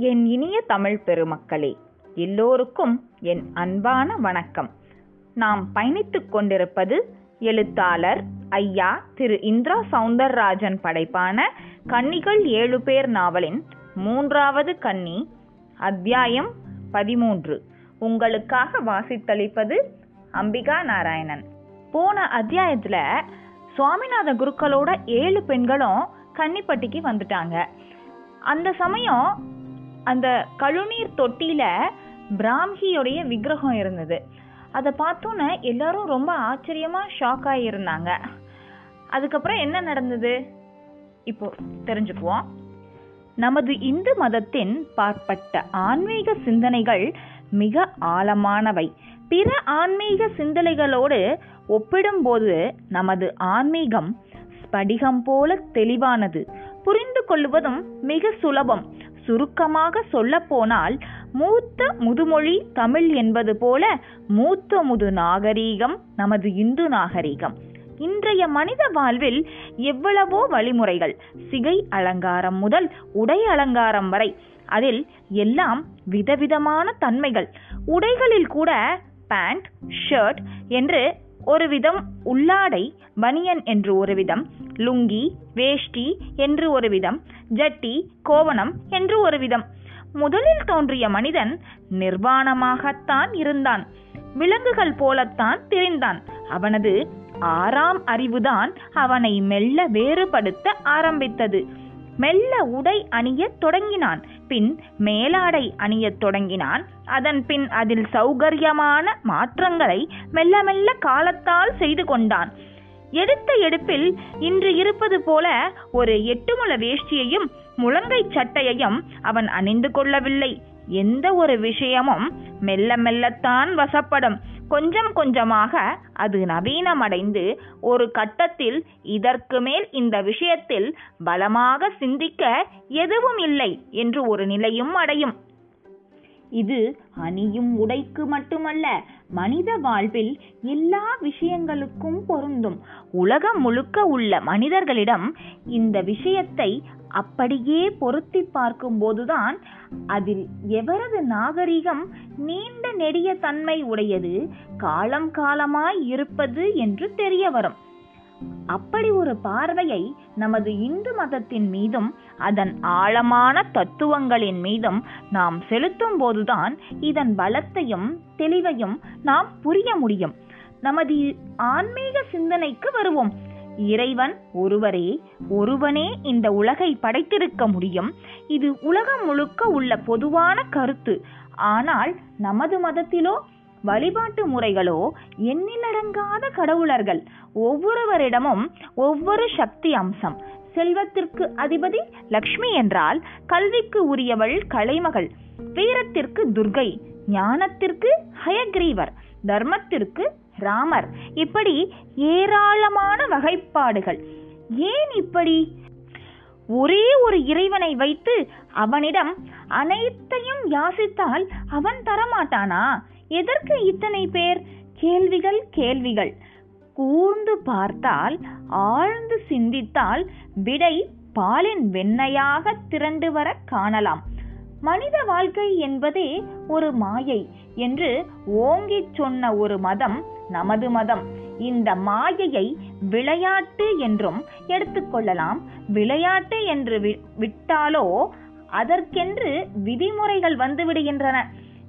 என் இனிய தமிழ் பெருமக்களே எல்லோருக்கும் என் அன்பான வணக்கம். நாம் பயணித்துக் கொண்டிருப்பது எழுத்தாளர் ஐயா திரு இந்திரா சவுந்தரராஜன் படைப்பான கன்னிகள் ஏழு பேர் நாவலின் மூன்றாவது கன்னி அத்தியாயம் பதிமூன்று. உங்களுக்காக வாசித்தளிப்பது அம்பிகா நாராயணன். போன அத்தியாயத்தில் சுவாமிநாத குருக்களோட ஏழு பெண்களும் கன்னிப்பட்டிக்கு வந்துட்டாங்க. அந்த சமயம் அந்த கழுநீர் தொட்டியில பிராம்கியோடைய விக்கிரகம் இருந்தது. அதை பார்த்தோன்னே எல்லாரும் ரொம்ப ஆச்சரியமா ஷாக் ஆகியிருந்தாங்க அதுக்கப்புறம் என்ன நடந்தது? இப்போ தெரிஞ்சுக்குவோம். நமது இந்து மதத்தின் பார்ப்பட்ட ஆன்மீக சிந்தனைகள் மிக ஆழமானவை. பிற ஆன்மீக சிந்தனைகளோடு ஒப்பிடும்போது நமது ஆன்மீகம் ஸ்படிகம் போல தெளிவானது. புரிந்து கொள்வதும் மிக சுலபம். சுருக்கமாக சொல்லப்போனால் மூத்த முதுமொழி தமிழ் என்பது போல மூத்த முது நாகரீகம் நமது இந்து நாகரீகம். இன்றைய மனித வாழ்வில் எவ்வளவோ வழிமுறைகள் சிகை அலங்காரம் முதல் உடை அலங்காரம் வரை அதில் எல்லாம் விதவிதமான தன்மைகள். உடைகளில் கூட பேண்ட் ஷர்ட் என்று ஒரு விதம் உள்ளாடை பனியன் என்று ஒரு விதம் லுங்கி வேஷ்டி என்று ஒரு விதம் ஜட்டி கோவணம் என்று ஒரு விதம் முதலில் தோன்றிய மனிதன் நிர்வாணமாகத்தான் இருந்தான். விலங்குகள் போலத்தான் திரிந்தான். அவனது ஆறாம் அறிவுதான் அவனை மெல்ல வேறுபடுத்த ஆரம்பித்தது. மெல்ல உடை அணியத் தொடங்கினான். பின் மேலாடை அணியத் தொடங்கினான். அதன் பின் அதில் சௌகரியமான மாற்றங்களை மெல்ல மெல்ல காலத்தால் செய்து கொண்டான். எடுத்த எடுப்பில் இன்று இருப்பது போல ஒரு எட்டுமுள வேஷ்டியையும் முழங்கை சட்டையையும் அவன் அணிந்து கொள்ளவில்லை. எந்த ஒரு விஷயமும் மெல்ல மெல்லத்தான் வசப்படும். கொஞ்சம் கொஞ்சமாக அது நவீனமடைந்து ஒரு கட்டத்தில் இதற்கு மேல் இந்த விஷயத்தில் பலமாக சிந்திக்க எதுவும் இல்லை என்று ஒரு நிலையும் அடையும். இது அணியும் உடைக்கு மட்டுமல்ல மனித வாழ்வில் எல்லா விஷயங்களுக்கும் பொருந்தும். உலகம் முழுக்க உள்ள மனிதர்களிடம் இந்த விஷயத்தை அப்படியே பொருத்தி பார்க்கும்போதுதான் அதில் எவரது நாகரிகம் நீண்ட நெடிய தன்மை உடையது காலம் காலமாய் இருப்பது என்று தெரிய வரும். அப்படி ஒரு பார்வையை நமது இந்து மதத்தின் மீதும் அதன் ஆழமான தத்துவங்களின் மீதும் நாம் செலுத்தும் போதுதான் இதன் பலத்தையும் தெளிவையும் நாம் புரிய முடியும். நமது ஆன்மீக சிந்தனைக்கு வருவோம். இறைவன் ஒருவரே ஒருவனே இந்த உலகை படைத்திருக்க முடியும். இது உலகம் முழுக்க உள்ள பொதுவான கருத்து. ஆனால் நமது மதத்திலோ வழிபாட்டு முறைகளோ எண்ணிலடங்காத கடவுளர்கள். ஒவ்வொருவரிடமும் ஒவ்வொரு சக்தி அம்சம். செல்வத்திற்கு அதிபதி லக்ஷ்மி என்றால் கல்விக்கு உரியவள் கலைமகள். வீரத்திற்கு துர்கை ஞானத்திற்கு ஹயக்ரீவர் தர்மத்திற்கு ராமர். இப்படி ஏராளமான வகைப்பாடுகள். ஏன் இப்படி? ஒரே ஒரு இறைவனை வைத்து அவனிடம் அனைத்தையும் யாசித்தால் அவன் தரமாட்டானா? எதற்கு இத்தனை பேர்? கேள்விகள் கேள்விகள். கூர்ந்து பார்த்தால் ஆழ்ந்து சிந்தித்தால் விடை பாலின் வெண்ணையாக திரண்டு வர காணலாம். மனித வாழ்க்கை என்பதே ஒரு மாயை என்று ஓங்கிச் சொன்ன ஒரு மதம் நமது மதம். இந்த மாயையை விளையாட்டு என்றும் எடுத்துக்கொள்ளலாம் விளையாட்டு என்று விட்டாலோ அதற்கென்று விதிமுறைகள் வந்துவிடுகின்றன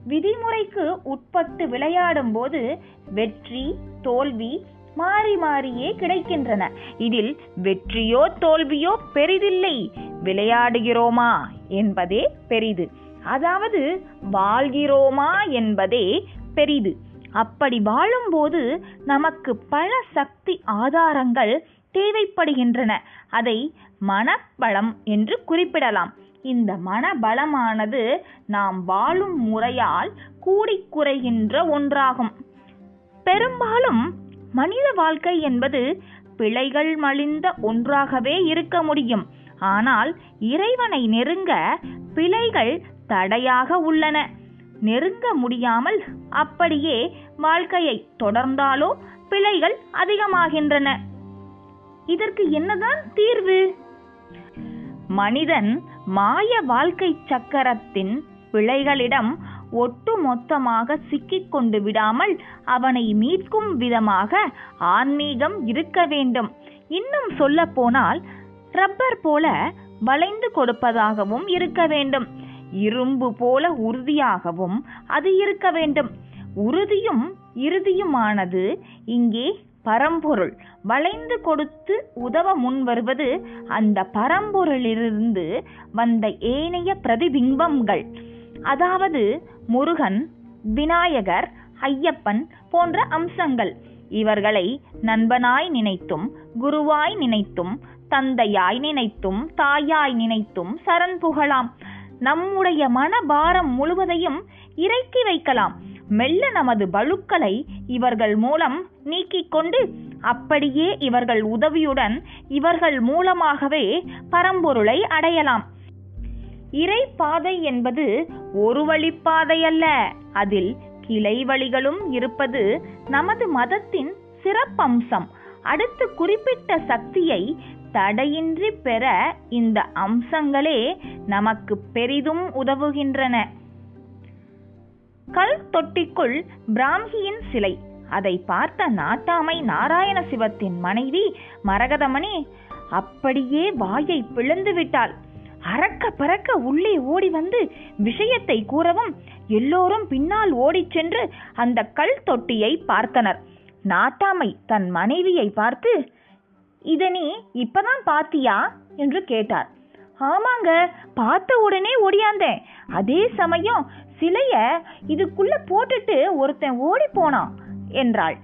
விதிமுறைக்கு உட்பட்டு விளையாடும் போது வெற்றி தோல்வி மாறி மாறியே கிடைக்கின்றன. இதில் வெற்றியோ தோல்வியோ பெரிதில்லை. விளையாடுகிறோமா என்பதே பெரிது. அதாவது வாழ்கிறோமா என்பதே பெரிது. அப்படி வாழும்போது நமக்கு பல சக்தி ஆதாரங்கள் தேவைப்படுகின்றன. அதை மனபலம் என்று குறிப்பிடலாம். இந்த மனபலமானது நாம் வாழும் முறையால் கூடிக்குறைகின்ற ஒன்றாகும். பெரும்பாலும் மனித வாழ்க்கை என்பது பிழைகள் மலிந்த ஒன்றாகவே இருக்க முடியும். ஆனால் இறைவனை நெருங்க பிழைகள் தடையாக உள்ளன. நெருங்க முடியாமல் அப்படியே வாழ்க்கையை தொடர்ந்தாலோ பிழைகள் அதிகமாகின்றன. இதற்கு என்னதான் தீர்வு? மனிதன் மாய வாழ்க்கை சக்கரத்தின் பிழைகளிடம் ஒட்டு மொத்தமாக சிக்கிக் கொண்டு விடாமல் அவனை மீட்கும் விதமாக ஆன்மீகம் இருக்க வேண்டும். இன்னும் சொல்ல போனால் ரப்பர் போல வளைந்து கொடுப்பதாகவும் இருக்க வேண்டும். இரும்பு போல உறுதியாகவும் அது இருக்க வேண்டும். உறுதியும் இறுதியுமானது இங்கே பரம்பொருள். வளைந்து கொடுத்து உதவ முன் வருவது அந்த பரம்பொருளிலிருந்து வந்த ஏனைய பிரதிபிம்பங்கள். அதாவது முருகன் விநாயகர் ஐயப்பன் போன்ற அம்சங்கள். இவர்களை நண்பனாய் நினைத்தும் குருவாய் நினைத்தும் தந்தையாய் நினைத்தும் தாயாய் நினைத்தும் சரண் புகழாம். நம்முடைய மனபாரம் முழுவதையும் இறக்கி வைக்கலாம். மெல்ல நமது பழுக்களை இவர்கள் மூலம் நீக்கிக் கொண்டு அப்படியே இவர்கள் உதவியுடன் இவர்கள் மூலமாகவே பரம்பொருளை அடையலாம். இறை பாதை என்பது ஒரு வழிப்பாதை அல்ல. அதில் கிளை வழிகளும் இருப்பது நமது மதத்தின் சிறப்பம்சம். அடுத்து குறிப்பிட்ட சக்தியை தடையின்றி பெற இந்த அம்சங்களே நமக்கு பெரிதும் உதவுகின்றன. கல் தொட்டிக்குள் பிராமியின் சிலை. அதை பார்த்த நாட்டாமை நாராயண சிவத்தின் மனைவி மரகதமணி அப்படியே வாயை பிளந்து விட்டாள். அறக்க பறக்க உள்ளே ஓடி வந்து விஷயத்தை கூறவும் எல்லோரும் பின்னால் ஓடிச் சென்று அந்த கல் தொட்டியை பார்த்தனர். நாட்டாமை தன் மனைவியை பார்த்து இதை நீ இப்பதான் பாத்தியா? என்று கேட்டார். ஆமாங்க பார்த்த உடனே ஓடியாந்தேன் அதே சமயம் சிலைய இதுக்குள்ள போட்டுட்டு ஒருத்தன் ஓடி போனான் என்றாள்.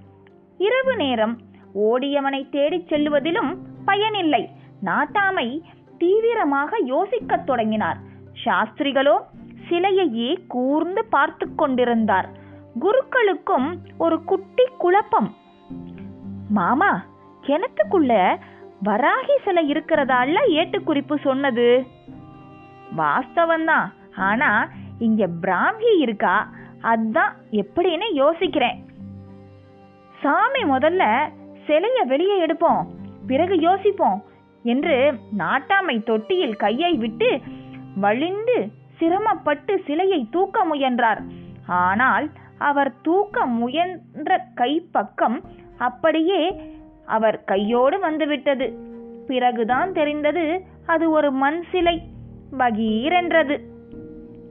இரவு நேரம். ஓடியவனை தேடிச் செல்லுவதிலும் பயனில்லை. நாட்டாமை தீவிரமாக யோசிக்கத் தொடங்கினார். சாஸ்திரிகளோ சிலையையே கூர்ந்து பார்த்து கொண்டிருந்தார். குருக்களுக்கும் ஒரு குட்டி குழப்பம். மாமா கிணத்துக்குள்ள வராகி சிலை இருக்கிறதால ஏட்டுக்குறிப்பு சொன்னது. வாஸ்தவம்தான். ஆனா இங்க பிராமி இருக்கா? அதான் எப்படின்னு யோசிக்கிறேன். சாமி முதல்ல சிலைய வெளியே எடுப்போம். பிறகு யோசிப்போம் என்று நாட்டாமை தொட்டியில் கையை விட்டு வழிந்து சிரமப்பட்டு சிலையை தூக்க முயன்றார். ஆனால் அவர் தூக்க முயன்ற கைப்பக்கம் அப்படியே அவர் கையோடு வந்துவிட்டது. பிறகுதான் தெரிந்தது அது ஒரு மண் சிலை பகீரென்றது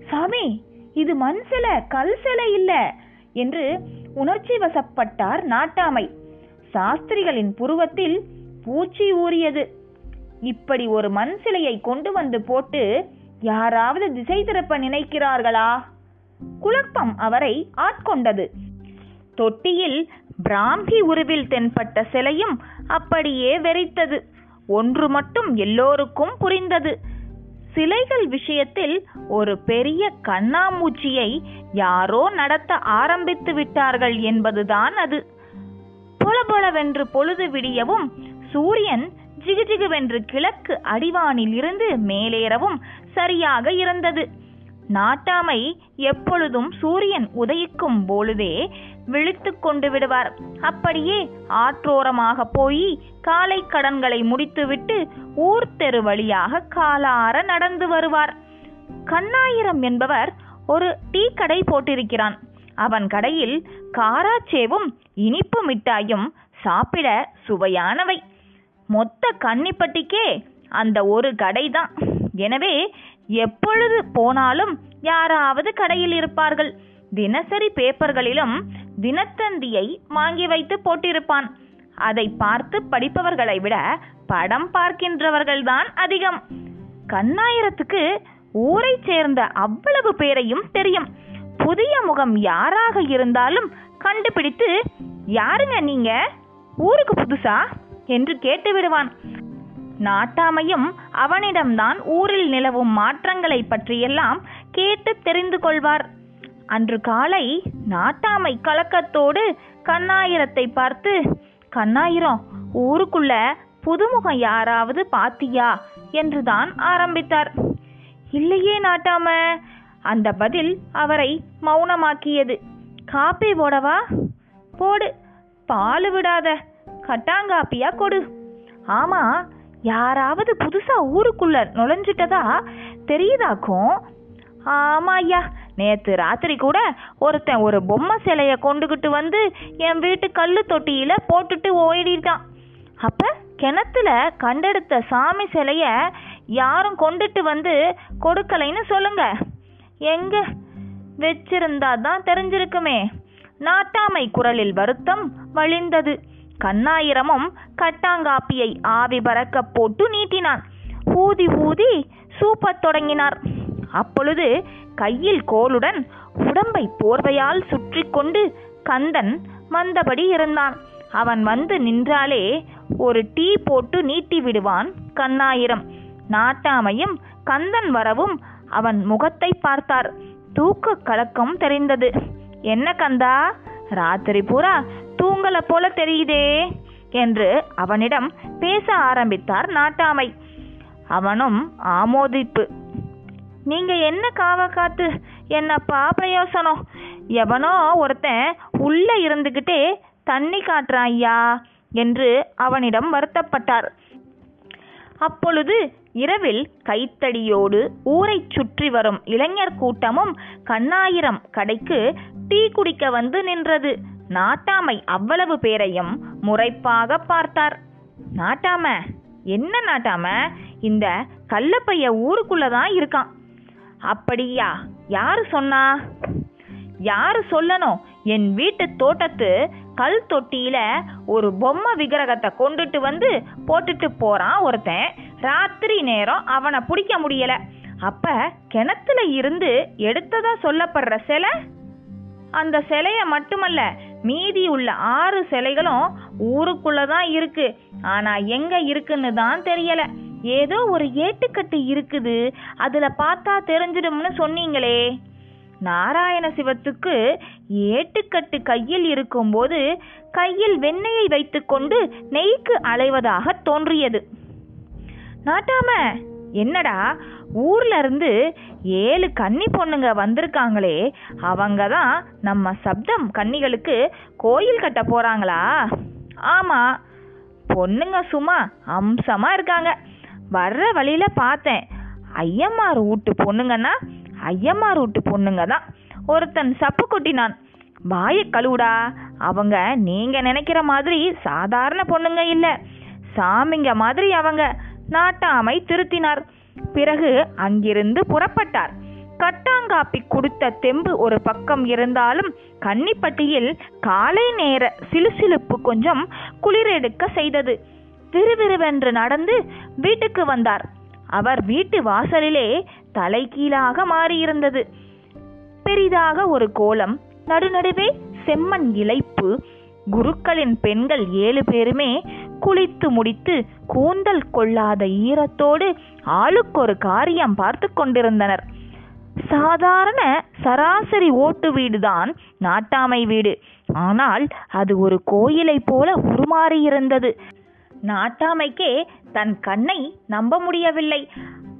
சாமி இது மண் சிலை கல் சிலை இல்ல என்று உணர்ச்சி வசப்பட்டார் நாட்டாமை. சாஸ்திரிகளின் புருவத்தில் பூச்சி ஊறியது. இப்படி ஒரு மண் சிலையை கொண்டு வந்து போட்டு யாராவது திசை திருப்ப நினைக்கிறார்களா? குழப்பம் அவரை ஆட்கொண்டது. தொட்டியில் பிராமி உருவில் தென்பட்ட சிலையும் அப்படியே வெறித்தது. ஒன்று மட்டும் எல்லோருக்கும் புரிந்தது. சிலைகள் விஷயத்தில் ஒரு பெரிய கண்ணாமூச்சியை யாரோ நடத்த ஆரம்பித்து விட்டார்கள் என்பதுதான் அது. பொலபொலவென்று பொழுது விடியவும் சூரியன் ஜிகுஜிகுவென்று கிழக்கு அடிவானில் இருந்து மேலேறவும் சரியாக இருந்தது. நாட்டாமை எப்பொழுதும் சூரியன் உதயிக்கும் பொழுதே விழித்து கொண்டு விடுவார். அப்படியே ஆற்றோரமாக போய் காலை கடன்களை முடித்துவிட்டு ஊர் தெரு வழியாக காலார நடந்து வருவார். கண்ணாயிரம் என்பவர் ஒரு டீ கடை போட்டிருக்கிறான். அவன் கடையில் காராச்சேவும் இனிப்பு மிட்டாயும் சாப்பிட சுவையானவை. மொத்த கன்னிப்பட்டிக்கே அந்த ஒரு கடைதான். எனவே எப்பொழுது போனாலும் யாராவது கடையில் இருப்பார்கள். தினசரி பேப்பர்களிலும் தினத்தந்தியை வாங்கி வைத்து போட்டிருப்பான். அதை பார்த்து படிப்பவர்களை விட படம் பார்க்கின்றவர்கள்தான் அதிகம். கண்ணாயிரத்துக்கு ஊரை சேர்ந்த அவ்வளவு பேரையும் தெரியும். புதிய முகம் யாராக இருந்தாலும் கண்டுபிடித்து யாருங்க நீங்க? ஊருக்கு புதுசா? என்று கேட்டு விடுவான். நாட்டாமையும் அவனிடம்தான் ஊரில் நிலவும் மாற்றங்களை பற்றியெல்லாம் கேட்டு தெரிந்து கொள்வார். அன்று காலை நாட்டாமை கலக்கத்தோடு கண்ணாயிரத்தை பார்த்து கண்ணாயிரம் ஊருக்குள்ள புதுமுகம் யாராவது பாத்தியா? என்றுதான் ஆரம்பித்தார். இல்லையே நாட்டாம. அந்த பதில் அவரை மௌனமாக்கியது. காப்பி போடவா? போடு. பால் விடாத. கட்டாங்காப்பியா கொடு. ஆமா யாராவது புதுசா ஊருக்குள்ள நுழைஞ்சிட்டதா தெரியுதாக்கும்? ஆமா ஐயா நேத்து ராத்திரி கூட ஒருத்தன் ஒரு பொம்மை சிலையை கொண்டுகிட்டு வந்து என் வீட்டு கல்லு தொட்டியில போட்டுட்டு ஓடிட்டான். அப்ப கிணத்துல கண்டெடுத்த சாமி சிலைய யாரும் கொண்டுட்டு வந்து கொடுக்கலைன்னு சொல்லுங்க. எங்க? வச்சிருந்தா தான் தெரிஞ்சிருக்குமே. நாட்டாமை குரலில் வருத்தம் வழிந்தது. கண்ணாயிரமும் கட்டாங்காப்பியை ஆவி பறக்க போட்டு நீட்டினான். ஊதி ஊதி சூப்பத் தொடங்கினார். அப்பொழுது கையில் கோலுடன் உடம்பை போர்வையால் சுற்றி கொண்டு கந்தன் வந்தபடி இருந்தான். அவன் வந்து நின்றாலே ஒரு டீ போட்டு நீட்டி விடுவான் கண்ணாயிரம். நாட்டாமையும் கந்தன் வரவும் அவன் முகத்தை பார்த்தார். தூக்க கலக்கம் தெரிந்தது. என்ன கந்தா ராத்திரி பூரா தூங்கல போல தெரியுதே என்று அவனிடம் பேச ஆரம்பித்தார் நாட்டாமை. அவனும் ஆமோதிப்பு. நீங்க என்ன காவ காத்து என்னப்பா பிரயோசனம் எவனோ ஒருத்தன் உள்ள இருந்துகிட்டே தண்ணி காட்டுறான் ஐயா என்று அவனிடம் வருத்தப்பட்டார். அப்பொழுது இரவில் கைத்தடியோடு ஊரைச் சுற்றி வரும் இளைஞர் கூட்டமும் கண்ணாயிரம் கடைக்கு டீ குடிக்க வந்து நின்றது. நாட்டாமை அவ்வளவு பேரையும் முறைப்பாக பார்த்தார். நாட்டாம? என்ன நாட்டாம? இந்த கள்ளப்பைய ஊருக்குள்ளதான் இருக்கான். அப்படியா? யாரு சொன்னா? யாரு சொல்லணும்? என் வீட்டு தோட்டத்து கல் தொட்டியில ஒரு பொம்மை விக்கிரகத்தை கொண்டுட்டு வந்து போட்டுட்டு போறான் ஒருத்தன். ராத்திரி நேரம் அவனை பிடிக்க முடியல. அப்ப கிணத்துல இருந்து எடுத்ததா சொல்லப்படுற சிலை? அந்த சிலைய மட்டுமல்ல மீதி உள்ள ஆறு சிலைகளும் ஊருக்குள்ளதான் இருக்கு. ஆனா எங்க இருக்குன்னு தான் தெரியல. ஏதோ ஒரு ஏட்டுக்கட்டு இருக்குது. அதுல பார்த்தா தெரிஞ்சிடும்னு சொன்னீங்களே. நாராயண சிவத்துக்கு ஏட்டுக்கட்டு கையில் இருக்கும்போது கையில் வெண்ணெயை வைத்துக்கொண்டு நெய்க்கு அலைவதாக தோன்றியது. நாட்டாம என்னடா ஊர்ல இருந்து ஏழு கன்னி பொண்ணுங்க வந்திருக்காங்களே. அவங்க தான் நம்ம சப்தம் கன்னிகளுக்கு கோயில் கட்ட போறாங்களா? ஆமா பொண்ணுங்க சும்மா அம்சமா இருக்காங்க. வர்ற வழியில் பார்த்தேன். ஐயம்மார் வீட்டு பொண்ணுங்கன்னா ஐயம்மார் வீட்டு பொண்ணுங்க தான். ஒருத்தன் சப்பு கொட்டினான். வாய கழுவுடா. அவங்க நீங்கள் நினைக்கிற மாதிரி சாதாரண பொண்ணுங்க இல்லை. சாமிங்க மாதிரி அவங்க. நாட்டாமை திருத்தினார். பிறகு அங்கிருந்து புறப்பட்டார். கட்டாங்காப்பி கொடுத்த தெம்பு ஒரு பக்கம் இருந்தாலும் கன்னிப்பட்டியில் காலை நேர சிலுசிலுப்பு கொஞ்சம் குளிரெடுக்க செய்தது. விறுவிறுவென்று நடந்து வீட்டுக்கு வந்தார். அவர் வீட்டு வாசலிலே தலைகீழாக மாறியிருந்தது. பெரிதாக ஒரு கோலம் நடுநடுவே செம்மண் இழைப்பு குருக்களின் பெண்கள் ஏழு பேருமே குளித்து முடித்து கூந்தல் கொள்ளாத ஈரத்தோடு ஆளுக்கொரு காரியம் பார்த்து கொண்டிருந்தனர். சாதாரண சராசரி ஓட்டு வீடுதான் நாட்டாமை வீடு. ஆனால் அது ஒரு கோயிலைப் போல உருமாறியிருந்தது. நாட்டாமைக்கே தன் கண்ணை நம்ப முடியவில்லை.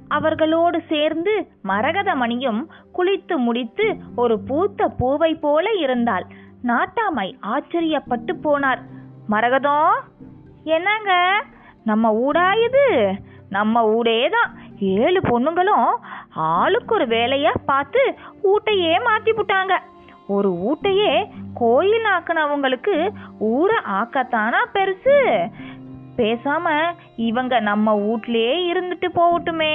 அவர்களோடு சேர்ந்து மரகதமணியும் குளித்து முடித்து ஒரு பூத்த பூவை போல இருந்தாள். நாட்டாமை ஆச்சரியப்பட்டு போனார். மரகதம் என்னங்க? நம்ம ஊடா இது? நம்ம ஊடே தான். ஏழு பொண்ணுங்களும் ஆளுக்கு ஒரு வேலையா பார்த்து ஊட்டையே மாத்தி விட்டாங்க ஒரு ஊட்டையே கோயில் ஆக்குனவங்களுக்கு ஊரை ஆக்கத்தானா பெருசு? பேசாம இவங்க நம்ம வீட்லயே இருந்துட்டு போகட்டுமே.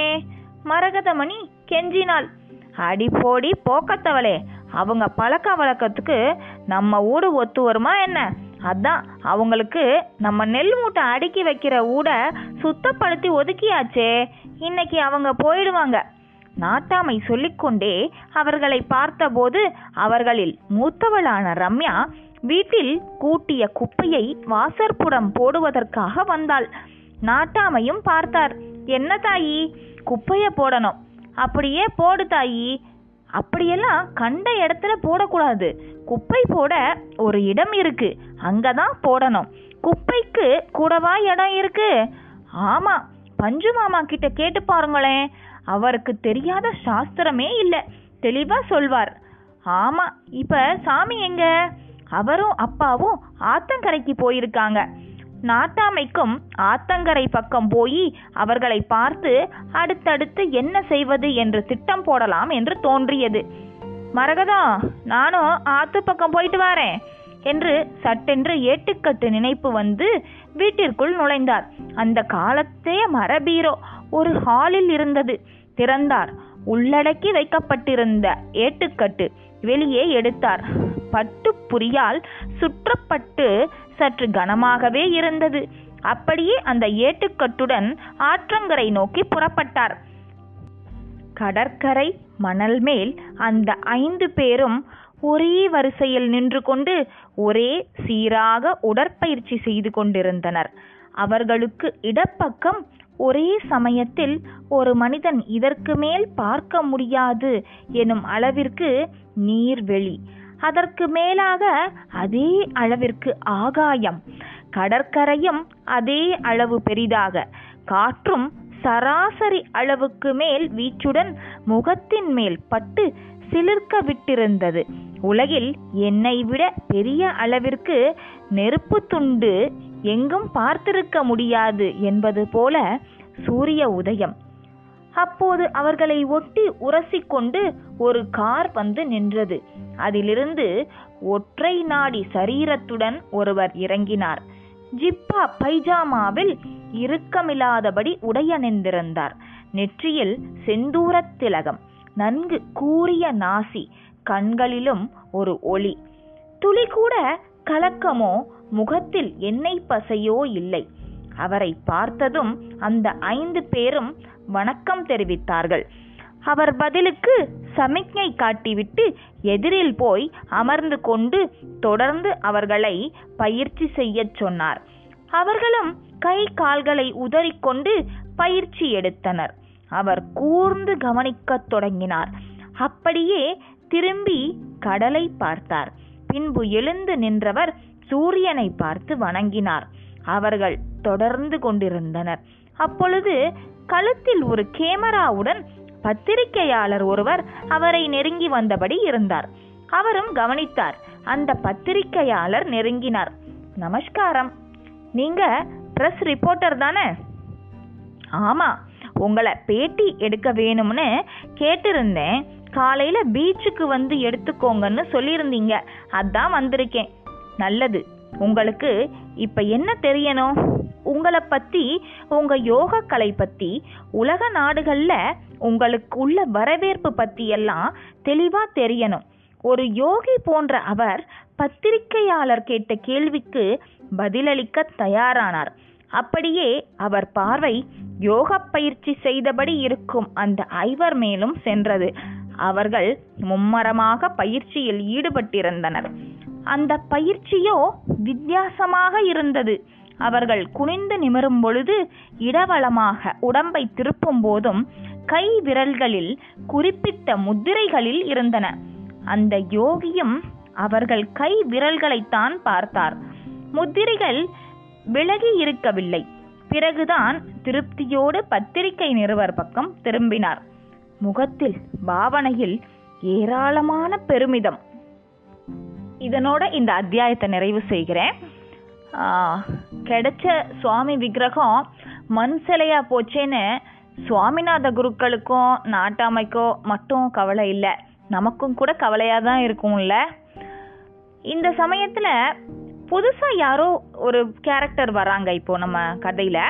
மரகதமணி கெஞ்சினாள். அடி போடி போக்கத்தவளே அவங்க பழக்க வழக்கத்துக்கு நம்ம ஊடு ஒத்து வருமா என்ன? அதான் அவங்களுக்கு நம்ம நெல் மூட்டை அடுக்கி வைக்கிற ஊடை சுத்தப்படுத்தி ஒதுக்கியாச்சே. இன்னைக்கு அவங்க போயிடுவாங்க. நாட்டாமை சொல்லிக்கொண்டே அவர்களை பார்த்தபோது அவர்களில் மூத்தவளான ரம்யா வீட்டில் கூட்டிய குப்பையை வாசற்புறம் போடுவதற்காக வந்தாள். நாட்டாமையும் பார்த்தார். என்ன தாயி குப்பையை போடணும். அப்படியே போடு தாயி. அப்படியெல்லாம் கண்ட இடத்துல போடக்கூடாது. குப்பை போட ஒரு இடம் இருக்கு. அங்கதான் போடணும். குப்பைக்கு கூடவா இடம் இருக்கு? ஆமா பஞ்சு மாமா கிட்ட கேட்டு பாருங்களேன். அவருக்கு தெரியாத சாஸ்திரமே இல்லை. தெளிவா சொல்வார். ஆமா இப்ப சாமி எங்க? அவரும் அப்பாவும் ஆத்தங்கரைக்கு போயிருக்காங்க. நாட்டாமைக்கும் ஆத்தங்கரை பக்கம் போய் அவர்களை பார்த்து அடுத்தடுத்து என்ன செய்வது என்று திட்டம் போடலாம் என்று தோன்றியது. மரகதம் நானும் ஆத்து பக்கம் போயிட்டு வரேன் என்று சட்டென்று ஏட்டுக்கட்டு நினைப்பு வந்து வீட்டிற்குள் நுழைந்தார். அந்த காலத்தே மரபீரோ ஒரு ஹாலில் இருந்தது. திறந்தார். உள்ளடக்கி வைக்கப்பட்டிருந்த ஏட்டுக்கட்டு. வெளியே எடுத்தார். பட்டு புரியால் சுற்றப்பட்டு சற்று கனமாகவே இருந்தது. அப்படியே அந்த ஏட்டுக்கட்டுடன் ஆற்றங்கரை நோக்கி புறப்பட்டார். கடற்கரை மணல் மேல் அந்த ஐந்து பேரும் ஒரே வரிசையில் நின்று கொண்டு ஒரே சீராக உடற்பயிற்சி செய்து கொண்டிருந்தனர். அவர்களுக்கு இடப்பக்கம் ஒரே சமயத்தில் ஒரு மனிதன் இதற்கு மேல் பார்க்க முடியாது எனும் அளவிற்கு நீர்வெளி. அதற்கு மேலாக அதே அளவிற்கு ஆகாயம். கடற்கரையும் அதே அளவு பெரிதாக. காற்றும் சராசரி அளவுக்கு மேல் வீச்சுடன் முகத்தின் மேல் பட்டு சிலிர்க்க விட்டிருந்தது. உலகில் என்னை விட பெரிய அளவிற்கு நெருப்பு துண்டு எங்கும் பார்த்திருக்க முடியாது என்பது போல சூரிய உதயம். அப்போது அவர்களை ஒட்டி உரசிக்கொண்டு ஒரு கார் வந்து நின்றது. அதிலிருந்து ஒற்றை நாடி சரீரத்துடன் ஒருவர் இறங்கினார். ஜிப்பா பைஜாமாவில் இறுக்கமில்லாதபடி உடையணிந்திருந்தார். நெற்றியில் செந்தூரத் திலகம் நன்கு கூறிய நாசி கண்களிலும் ஒரு ஒளி. துளி கூட கலக்கமோ முகத்தில் எண்ணெய் பசையோ இல்லை. அவரை பார்த்ததும் அந்த ஐந்து பேரும் வணக்கம் தெரிவித்தார்கள். அவர் பதிலுக்கு சமிக்ஞை காட்டிவிட்டு எதிரில் போய் அமர்ந்து கொண்டு தொடர்ந்து அவர்களை பயிற்சி செய்யச் சொன்னார். அவர்களும் கை கால்களை உதறிக்கொண்டு பயிற்சி எடுத்தனர். அவர் கூர்ந்து கவனிக்கத் தொடங்கினார். அப்படியே திரும்பி கடலை பார்த்தார். பின்பு எழுந்து நின்றவர் சூரியனை பார்த்து வணங்கினார். அவர்கள் தொடர்ந்து கொண்டிருந்தனர். அப்பொழுது கழுத்தில் ஒரு கேமராவுடன் பத்திரிகையாளர் ஒருவர் அவரை நெருங்கி வந்தபடி இருந்தார். அவரும் கவனித்தார். அந்த பத்திரிகையாளர் நெருங்கினார். நமஸ்காரம். நீங்க பிரஸ் ரிப்போர்ட்டர் தானே? ஆமா. உங்களை பேட்டி எடுக்க வேணும்னு கேட்டிருந்தேன். காலையில பீச்சுக்கு வந்து எடுத்துக்கோங்கன்னு சொல்லியிருந்தீங்க. அதான் வந்திருக்கேன். நல்லது. உங்களுக்கு இப்ப என்ன தெரியணும்? உங்களை பற்றி உங்கள் யோக கலை உலக நாடுகளில் உங்களுக்கு உள்ள வரவேற்பு பற்றியெல்லாம் எல்லாம் தெரியணும். ஒரு யோகி போன்ற அவர் பத்திரிகையாளர் கேட்ட கேள்விக்கு பதிலளிக்க தயாரானார். அப்படியே அவர் பார்வை யோக பயிற்சி செய்தபடி இருக்கும் அந்த ஐவர் மேலும் சென்றது. அவர்கள் மும்மரமாக பயிற்சியில் ஈடுபட்டிருந்தனர். அந்த பயிற்சியோ வித்தியாசமாக இருந்தது. அவர்கள் குனிந்து நிமிரும் பொழுது இடவளமாக உடம்பை திருப்பும் போதும் கை விரல்களில் குறிப்பிட்ட முத்திரைகளில் இருந்தன. அந்த யோகியும் அவர்கள் கை விரல்களைத்தான் பார்த்தார். முத்திரைகள் விலகி இருக்கவில்லை. பிறகுதான் திருப்தியோடு பத்திரிகை நிறுவர் பக்கம் திரும்பினார். முகத்தில் பாவனையில் ஏராளமான பெருமிதம். இதனோட இந்த அத்தியாயத்தை நிறைவு செய்கிறேன். கிடைச்ச சுவாமி விக்கிரகம் மண் சிலையா போச்சேன்னு சுவாமிநாத குருக்களுக்கும் நாட்டாமைக்கோ மட்டும் கவலை இல்லை. நமக்கும் கூட கவலையாக தான் இருக்கும்ல. இந்த சமயத்தில் புதுசாக யாரோ ஒரு கேரக்டர் வராங்க இப்போ நம்ம கதையில்.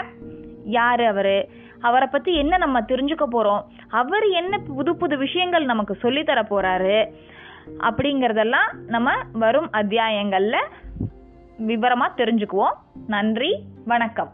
யார் அவர்? அவரை பற்றி என்ன நம்ம தெரிஞ்சுக்க போகிறோம் அவர் என்ன புது புது விஷயங்கள் நமக்கு சொல்லித்தர போகிறாரு அப்படிங்கிறதெல்லாம் நம்ம வரும் அத்தியாயங்களில் விவரமாக தெரிஞ்சுக்குவோம். நன்றி வணக்கம்.